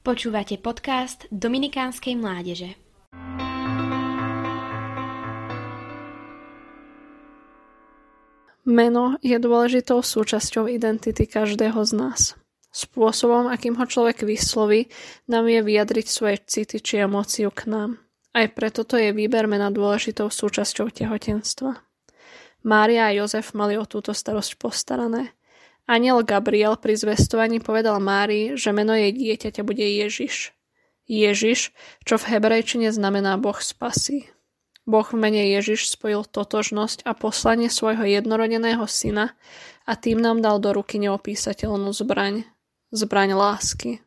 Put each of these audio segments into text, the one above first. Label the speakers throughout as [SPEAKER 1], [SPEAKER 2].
[SPEAKER 1] Počúvate podcast Dominikánskej mládeže.
[SPEAKER 2] Meno je dôležitou súčasťou identity každého z nás. Spôsobom, akým ho človek vysloví, nám je vyjadriť svoje city či emóciu k nám. Aj preto to je výber mena dôležitou súčasťou tehotenstva. Mária a Jozef mali o túto starosť postarané. Aniel Gabriel pri zvestovaní povedal Márii, že meno jej dieťaťa bude Ježiš. Ježiš, čo v hebrejčine znamená Boh spasí. Boh v mene Ježiš spojil totožnosť a poslanie svojho jednorodeného syna a tým nám dal do ruky neopísateľnú zbraň. Zbraň lásky.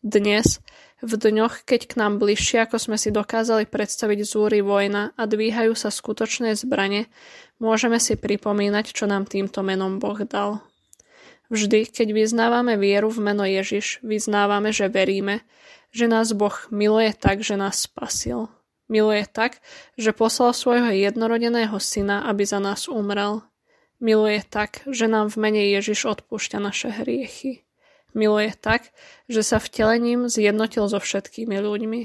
[SPEAKER 2] Dnes, v dňoch, keď k nám bližšie, ako sme si dokázali predstaviť zúry vojna a dvíhajú sa skutočné zbrane, môžeme si pripomínať, čo nám týmto menom Boh dal. Vždy, keď vyznávame vieru v meno Ježiš, vyznávame, že veríme, že nás Boh miluje tak, že nás spasil. Miluje tak, že poslal svojho jednorodeného syna, aby za nás umrel. Miluje tak, že nám v mene Ježiš odpúšťa naše hriechy. Miluje tak, že sa vtelením zjednotil so všetkými ľuďmi.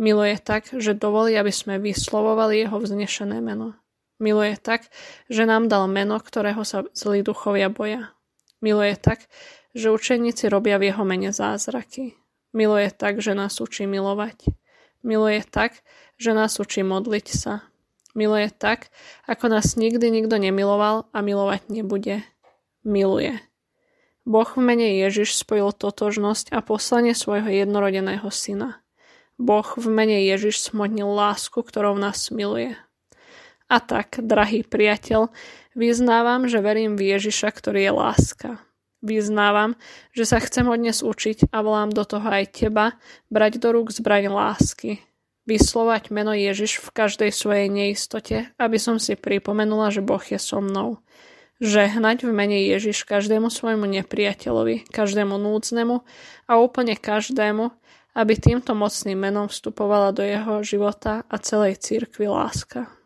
[SPEAKER 2] Miluje tak, že dovolí, aby sme vyslovovali jeho vznešené meno. Miluje tak, že nám dal meno, ktorého sa zlí duchovia boja. Miluje tak, že učeníci robia v jeho mene zázraky. Miluje tak, že nás učí milovať. Miluje tak, že nás učí modliť sa. Miluje tak, ako nás nikdy nikto nemiloval a milovať nebude. Miluje. Boh v mene Ježiš spojil totožnosť a poslanie svojho jednorodeného syna. Boh v mene Ježiš smodnil lásku, ktorou nás miluje. A tak, drahý priateľ, vyznávam, že verím v Ježiša, ktorý je láska. Vyznávam, že sa chcem od dnes učiť a volám do toho aj teba, brať do rúk zbraň lásky. Vyslovať meno Ježiš v každej svojej neistote, aby som si pripomenula, že Boh je so mnou. Žehnať v mene Ježiš každému svojmu nepriateľovi, každému núdznemu a úplne každému, aby týmto mocným menom vstupovala do jeho života a celej církvy láska.